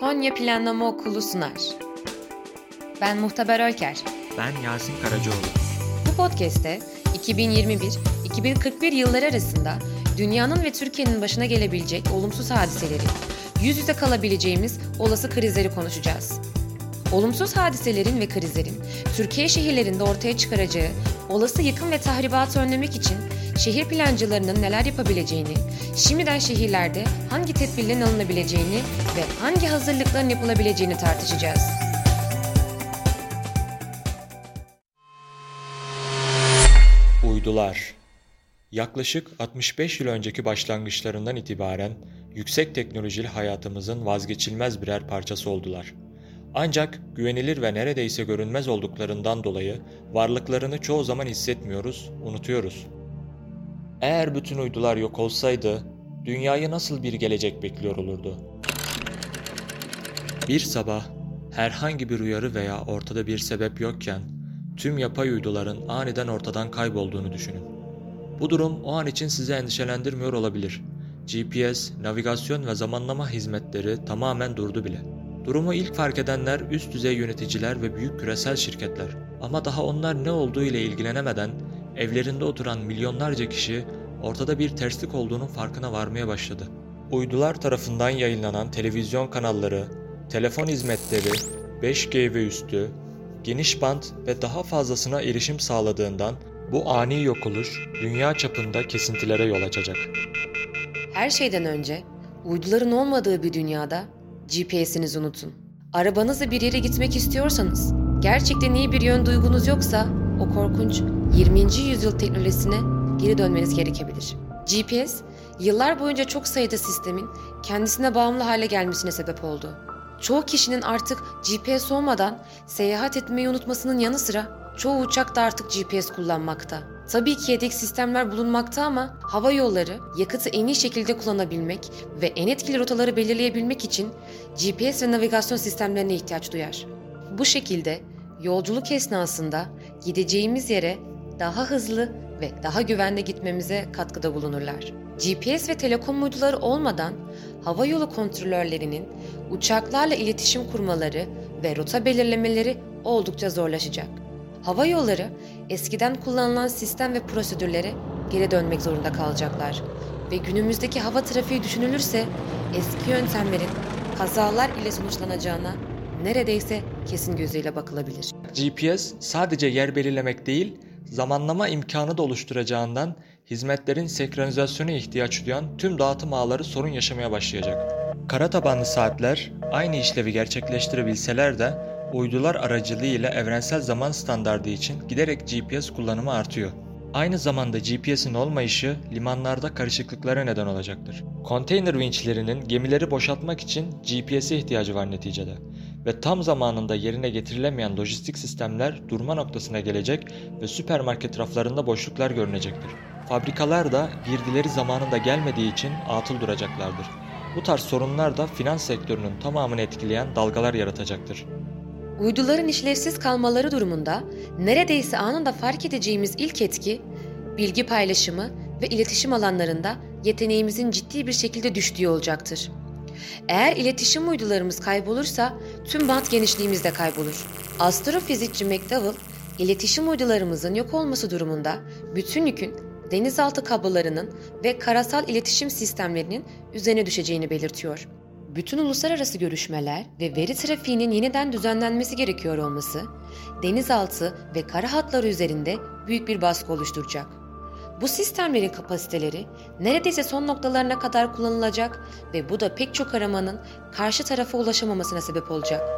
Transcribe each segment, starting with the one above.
Konya Planlama Okulu sunar. Ben Muhtaber Ölker. Ben Yasin Karacaoğlu. Bu podcast'te 2021-2041 yılları arasında dünyanın ve Türkiye'nin başına gelebilecek olumsuz hadiseleri, yüz yüze kalabileceğimiz olası krizleri konuşacağız. Olumsuz hadiselerin ve krizlerin Türkiye şehirlerinde ortaya çıkaracağı olası yıkım ve tahribatı önlemek için şehir plancılarının neler yapabileceğini, şimdiden şehirlerde hangi tedbirlerin alınabileceğini ve hangi hazırlıkların yapılabileceğini tartışacağız. Uydular Yaklaşık 65 yıl önceki başlangıçlarından itibaren yüksek teknolojili hayatımızın vazgeçilmez birer parçası oldular. Ancak güvenilir ve neredeyse görünmez olduklarından dolayı varlıklarını çoğu zaman hissetmiyoruz, unutuyoruz. Eğer bütün uydular yok olsaydı, dünyayı nasıl bir gelecek bekliyor olurdu? Bir sabah, herhangi bir uyarı veya ortada bir sebep yokken, tüm yapay uyduların aniden ortadan kaybolduğunu düşünün. Bu durum o an için sizi endişelendirmiyor olabilir. GPS, navigasyon ve zamanlama hizmetleri tamamen durdu bile. Durumu ilk fark edenler üst düzey yöneticiler ve büyük küresel şirketler. Ama daha onlar ne olduğu ile ilgilenemeden evlerinde oturan milyonlarca kişi ortada bir terslik olduğunun farkına varmaya başladı. Uydular tarafından yayınlanan televizyon kanalları, telefon hizmetleri, 5G ve üstü, geniş bant ve daha fazlasına erişim sağladığından bu ani yok oluş dünya çapında kesintilere yol açacak. Her şeyden önce uyduların olmadığı bir dünyada GPS'inizi unutun. Arabanızla bir yere gitmek istiyorsanız, gerçekten iyi bir yön duygunuz yoksa o korkunç 20. yüzyıl teknolojisine geri dönmeniz gerekebilir. GPS, yıllar boyunca çok sayıda sistemin kendisine bağımlı hale gelmesine sebep oldu. Çoğu kişinin artık GPS olmadan seyahat etmeyi unutmasının yanı sıra çoğu uçak da artık GPS kullanmakta. Tabii ki yedek sistemler bulunmakta ama hava yolları yakıtı en iyi şekilde kullanabilmek ve en etkili rotaları belirleyebilmek için GPS ve navigasyon sistemlerine ihtiyaç duyar. Bu şekilde yolculuk esnasında gideceğimiz yere daha hızlı ve daha güvenli gitmemize katkıda bulunurlar. GPS ve telekom uyduları olmadan hava yolu kontrolörlerinin uçaklarla iletişim kurmaları ve rota belirlemeleri oldukça zorlaşacak. Hava yolları eskiden kullanılan sistem ve prosedürlere geri dönmek zorunda kalacaklar ve günümüzdeki hava trafiği düşünülürse eski yöntemlerin kazalar ile sonuçlanacağına neredeyse kesin gözüyle bakılabilir. GPS sadece yer belirlemek değil, zamanlama imkanı da oluşturacağından hizmetlerin senkronizasyonu ihtiyaç duyan tüm dağıtım ağları sorun yaşamaya başlayacak. Kara tabanlı saatler aynı işlevi gerçekleştirebilseler de uydular aracılığıyla evrensel zaman standardı için giderek GPS kullanımı artıyor. Aynı zamanda GPS'in olmayışı limanlarda karışıklıklara neden olacaktır. Konteyner vinçlerinin gemileri boşaltmak için GPS'e ihtiyacı var neticede ve tam zamanında yerine getirilemeyen lojistik sistemler durma noktasına gelecek ve süpermarket raflarında boşluklar görünecektir. Fabrikalar da girdileri zamanında gelmediği için atıl duracaklardır. Bu tarz sorunlar da finans sektörünün tamamını etkileyen dalgalar yaratacaktır. Uyduların işlevsiz kalmaları durumunda neredeyse anında fark edeceğimiz ilk etki bilgi paylaşımı ve iletişim alanlarında yeteneğimizin ciddi bir şekilde düştüğü olacaktır. Eğer iletişim uydularımız kaybolursa tüm bant genişliğimiz de kaybolur. Astrofizikçi McDowell, iletişim uydularımızın yok olması durumunda bütün yükün denizaltı kablolarının ve karasal iletişim sistemlerinin üzerine düşeceğini belirtiyor. Bütün uluslararası görüşmeler ve veri trafiğinin yeniden düzenlenmesi gerekiyor olması, denizaltı ve kara hatları üzerinde büyük bir baskı oluşturacak. Bu sistemlerin kapasiteleri neredeyse son noktalarına kadar kullanılacak ve bu da pek çok aramanın karşı tarafa ulaşamamasına sebep olacak.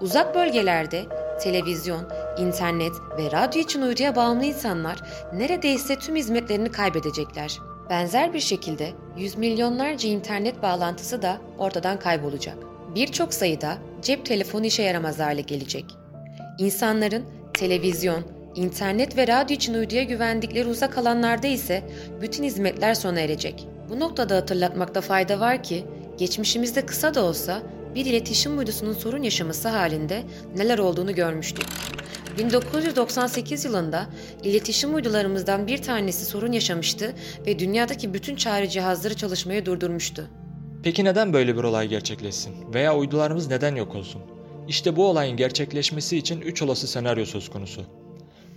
Uzak bölgelerde televizyon, internet ve radyo için uyduya bağımlı insanlar neredeyse tüm hizmetlerini kaybedecekler. Benzer bir şekilde yüz milyonlarca internet bağlantısı da ortadan kaybolacak. Birçok sayıda cep telefonu işe yaramaz hale gelecek. İnsanların televizyon, internet ve radyo için uyduya güvendikleri uzak alanlarda ise bütün hizmetler sona erecek. Bu noktada hatırlatmakta fayda var ki geçmişimizde kısa da olsa bir iletişim uydusunun sorun yaşaması halinde neler olduğunu görmüştük. 1998 yılında iletişim uydularımızdan bir tanesi sorun yaşamıştı ve dünyadaki bütün çağrı cihazları çalışmayı durdurmuştu. Peki neden böyle bir olay gerçekleşsin? Veya uydularımız neden yok olsun? İşte bu olayın gerçekleşmesi için 3 olası senaryo söz konusu.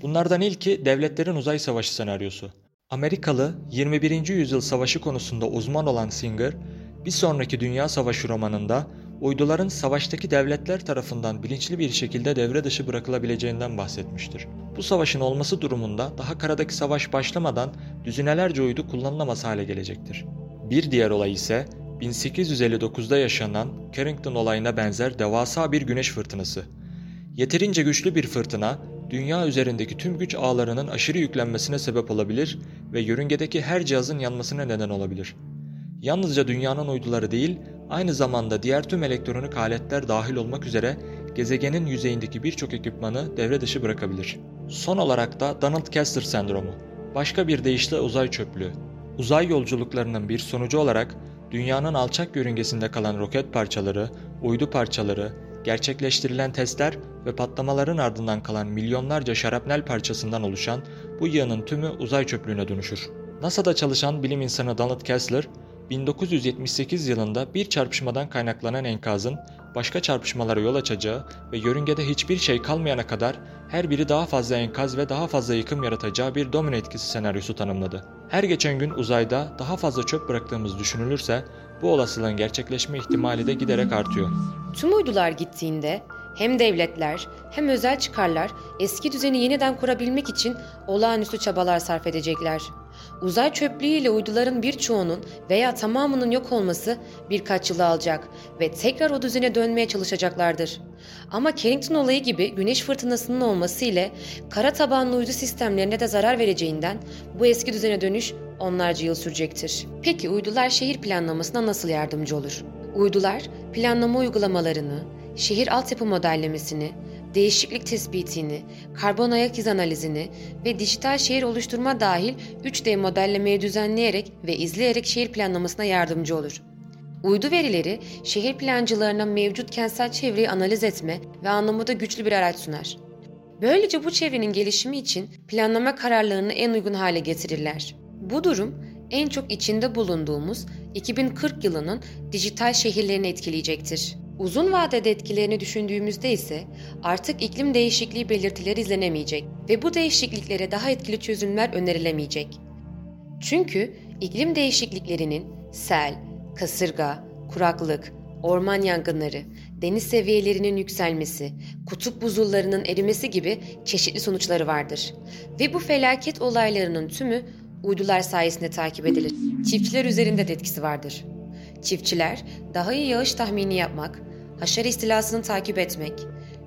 Bunlardan ilki devletlerin uzay savaşı senaryosu. Amerikalı 21. yüzyıl savaşı konusunda uzman olan Singer, bir sonraki Dünya Savaşı romanında uyduların savaştaki devletler tarafından bilinçli bir şekilde devre dışı bırakılabileceğinden bahsetmiştir. Bu savaşın olması durumunda daha karadaki savaş başlamadan düzinelerce uydu kullanılamaz hale gelecektir. Bir diğer olay ise 1859'da yaşanan Carrington olayına benzer devasa bir güneş fırtınası. Yeterince güçlü bir fırtına, dünya üzerindeki tüm güç ağlarının aşırı yüklenmesine sebep olabilir ve yörüngedeki her cihazın yanmasına neden olabilir. Yalnızca dünyanın uyduları değil, aynı zamanda diğer tüm elektronik aletler dahil olmak üzere gezegenin yüzeyindeki birçok ekipmanı devre dışı bırakabilir. Son olarak da Donald Kessler sendromu, başka bir deyişle uzay çöplüğü. Uzay yolculuklarının bir sonucu olarak dünyanın alçak yörüngesinde kalan roket parçaları, uydu parçaları, gerçekleştirilen testler ve patlamaların ardından kalan milyonlarca şarapnel parçasından oluşan bu yığının tümü uzay çöplüğüne dönüşür. NASA'da çalışan bilim insanı Donald Kessler, 1978 yılında bir çarpışmadan kaynaklanan enkazın başka çarpışmalara yol açacağı ve yörüngede hiçbir şey kalmayana kadar her biri daha fazla enkaz ve daha fazla yıkım yaratacağı bir domino etkisi senaryosu tanımladı. Her geçen gün uzayda daha fazla çöp bıraktığımız düşünülürse bu olasılığın gerçekleşme ihtimali de giderek artıyor. Tüm uydular gittiğinde hem devletler hem özel çıkarlar eski düzeni yeniden kurabilmek için olağanüstü çabalar sarf edecekler. Uzay çöplüğüyle uyduların birçoğunun veya tamamının yok olması birkaç yılı alacak ve tekrar o düzene dönmeye çalışacaklardır. Ama Carrington olayı gibi güneş fırtınasının olması ile kara tabanlı uydu sistemlerine de zarar vereceğinden bu eski düzene dönüş onlarca yıl sürecektir. Peki uydular şehir planlamasına nasıl yardımcı olur? Uydular planlama uygulamalarını, şehir altyapı modellemesini, değişiklik tespitini, karbon ayak iz analizini ve dijital şehir oluşturma dahil 3D modellemeyi düzenleyerek ve izleyerek şehir planlamasına yardımcı olur. Uydu verileri şehir plancılarına mevcut kentsel çevreyi analiz etme ve anlamada güçlü bir araç sunar. Böylece bu çevrenin gelişimi için planlama kararlarını en uygun hale getirirler. Bu durum en çok içinde bulunduğumuz 2040 yılının dijital şehirlerini etkileyecektir. Uzun vadede etkilerini düşündüğümüzde ise artık iklim değişikliği belirtileri izlenemeyecek ve bu değişikliklere daha etkili çözümler önerilemeyecek. Çünkü iklim değişikliklerinin sel, kasırga, kuraklık, orman yangınları, deniz seviyelerinin yükselmesi, kutup buzullarının erimesi gibi çeşitli sonuçları vardır. Ve bu felaket olaylarının tümü uydular sayesinde takip edilir. Çiftçiler üzerinde de etkisi vardır. Çiftçiler daha iyi yağış tahmini yapmak, haşere istilasını takip etmek,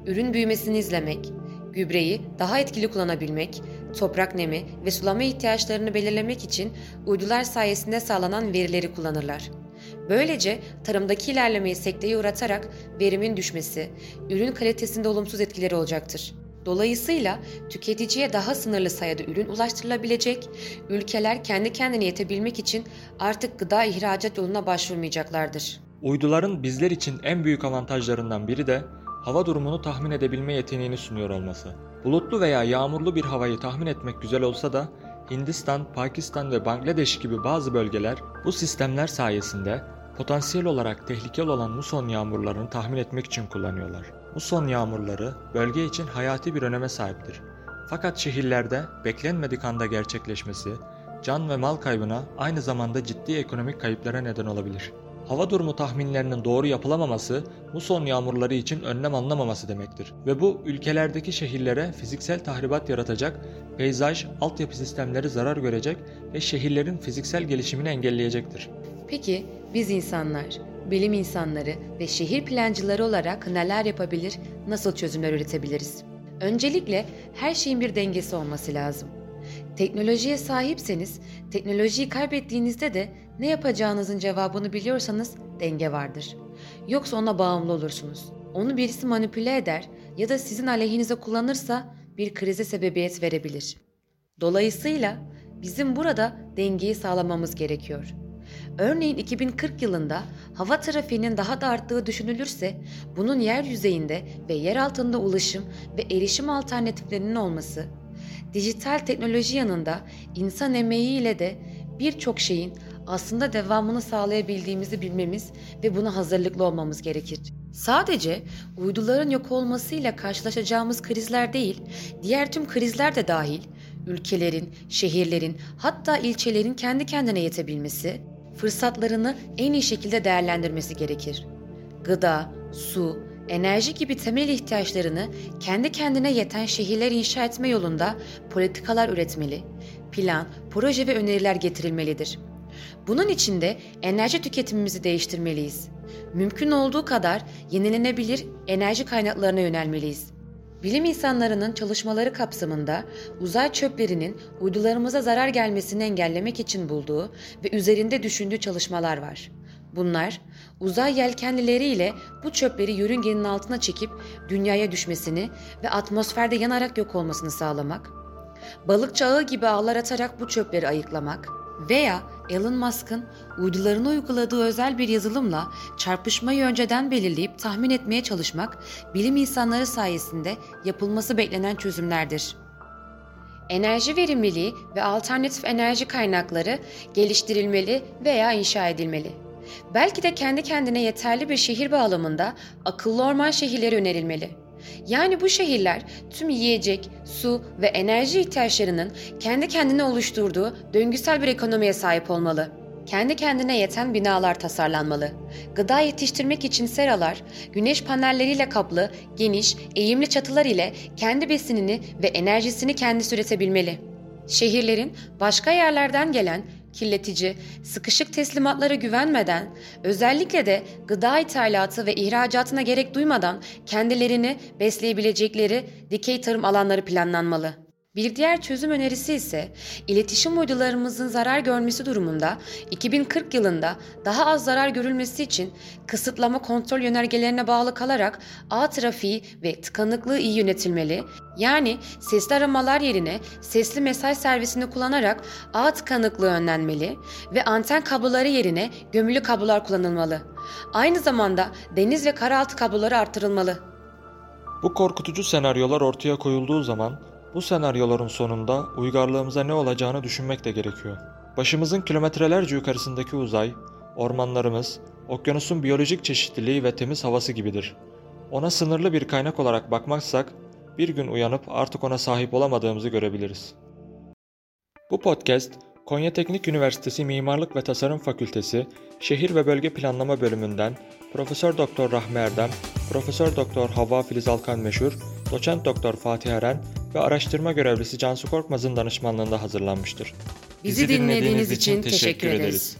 ürün büyümesini izlemek, gübreyi daha etkili kullanabilmek, toprak nemi ve sulama ihtiyaçlarını belirlemek için uydular sayesinde sağlanan verileri kullanırlar. Böylece tarımdaki ilerlemeyi sekteye uğratarak verimin düşmesi, ürün kalitesinde olumsuz etkileri olacaktır. Dolayısıyla tüketiciye daha sınırlı sayıda ürün ulaştırılabilecek, ülkeler kendi kendine yetebilmek için artık gıda ihracat yoluna başvurmayacaklardır. Uyduların bizler için en büyük avantajlarından biri de hava durumunu tahmin edebilme yeteneğini sunuyor olması. Bulutlu veya yağmurlu bir havayı tahmin etmek güzel olsa da Hindistan, Pakistan ve Bangladeş gibi bazı bölgeler bu sistemler sayesinde potansiyel olarak tehlikeli olan muson yağmurlarını tahmin etmek için kullanıyorlar. Muson yağmurları bölge için hayati bir öneme sahiptir. Fakat şehirlerde beklenmedik anda gerçekleşmesi can ve mal kaybına aynı zamanda ciddi ekonomik kayıplara neden olabilir. Hava durumu tahminlerinin doğru yapılamaması muson yağmurları için önlem alınamaması demektir. Ve bu ülkelerdeki şehirlere fiziksel tahribat yaratacak, peyzaj, altyapı sistemleri zarar görecek ve şehirlerin fiziksel gelişimini engelleyecektir. Peki biz insanlar, bilim insanları ve şehir plancıları olarak neler yapabilir, nasıl çözümler üretebiliriz? Öncelikle her şeyin bir dengesi olması lazım. Teknolojiye sahipseniz, teknolojiyi kaybettiğinizde de ne yapacağınızın cevabını biliyorsanız denge vardır. Yoksa ona bağımlı olursunuz. Onu birisi manipüle eder ya da sizin aleyhinize kullanırsa bir krize sebebiyet verebilir. Dolayısıyla bizim burada dengeyi sağlamamız gerekiyor. Örneğin 2040 yılında hava trafiğinin daha da arttığı düşünülürse bunun yer yüzeyinde ve yer altında ulaşım ve erişim alternatiflerinin olması, dijital teknoloji yanında insan emeğiyle de birçok şeyin aslında devamını sağlayabildiğimizi bilmemiz ve buna hazırlıklı olmamız gerekir. Sadece uyduların yok olmasıyla karşılaşacağımız krizler değil, diğer tüm krizler de dahil, ülkelerin, şehirlerin, hatta ilçelerin kendi kendine yetebilmesi, fırsatlarını en iyi şekilde değerlendirmesi gerekir. Gıda, su, enerji gibi temel ihtiyaçlarını kendi kendine yeten şehirler inşa etme yolunda politikalar üretmeli, plan, proje ve öneriler getirilmelidir. Bunun için de enerji tüketimimizi değiştirmeliyiz. Mümkün olduğu kadar yenilenebilir enerji kaynaklarına yönelmeliyiz. Bilim insanlarının çalışmaları kapsamında uzay çöplerinin uydularımıza zarar gelmesini engellemek için bulduğu ve üzerinde düşündüğü çalışmalar var. Bunlar uzay yelkenlileriyle bu çöpleri yörüngenin altına çekip dünyaya düşmesini ve atmosferde yanarak yok olmasını sağlamak, balıkçı ağı gibi ağlar atarak bu çöpleri ayıklamak veya Elon Musk'ın uydularına uyguladığı özel bir yazılımla çarpışmayı önceden belirleyip tahmin etmeye çalışmak bilim insanları sayesinde yapılması beklenen çözümlerdir. Enerji verimliliği ve alternatif enerji kaynakları geliştirilmeli veya inşa edilmeli. Belki de kendi kendine yeterli bir şehir bağlamında akıllı orman şehirleri önerilmeli. Yani bu şehirler tüm yiyecek, su ve enerji ihtiyaçlarının kendi kendine oluşturduğu döngüsel bir ekonomiye sahip olmalı. Kendi kendine yeten binalar tasarlanmalı. Gıda yetiştirmek için seralar, güneş panelleriyle kaplı, geniş, eğimli çatılar ile kendi besinini ve enerjisini kendisi üretebilmeli. Şehirlerin başka yerlerden gelen kirletici, sıkışık teslimatlara güvenmeden, özellikle de gıda ithalatı ve ihracatına gerek duymadan kendilerini besleyebilecekleri dikey tarım alanları planlanmalı. Bir diğer çözüm önerisi ise iletişim uydularımızın zarar görmesi durumunda 2040 yılında daha az zarar görülmesi için kısıtlama kontrol yönergelerine bağlı kalarak ağ trafiği ve tıkanıklığı iyi yönetilmeli. Yani sesli aramalar yerine sesli mesaj servisini kullanarak ağ tıkanıklığı önlenmeli ve anten kabloları yerine gömülü kablolar kullanılmalı. Aynı zamanda deniz ve karaaltı kabloları artırılmalı. Bu korkutucu senaryolar ortaya koyulduğu zaman bu senaryoların sonunda uygarlığımıza ne olacağını düşünmek de gerekiyor. Başımızın kilometrelerce yukarısındaki uzay, ormanlarımız, okyanusun biyolojik çeşitliliği ve temiz havası gibidir. Ona sınırlı bir kaynak olarak bakmazsak, bir gün uyanıp artık ona sahip olamadığımızı görebiliriz. Bu podcast, Konya Teknik Üniversitesi Mimarlık ve Tasarım Fakültesi Şehir ve Bölge Planlama Bölümünden Profesör Doktor Rahmi Erdem, Profesör Doktor Havva Filiz Alkan Meşhur, Doçent Doktor Fatih Eren ve araştırma görevlisi Cansu Korkmaz'ın danışmanlığında hazırlanmıştır. Bizi dinlediğiniz için teşekkür ederiz.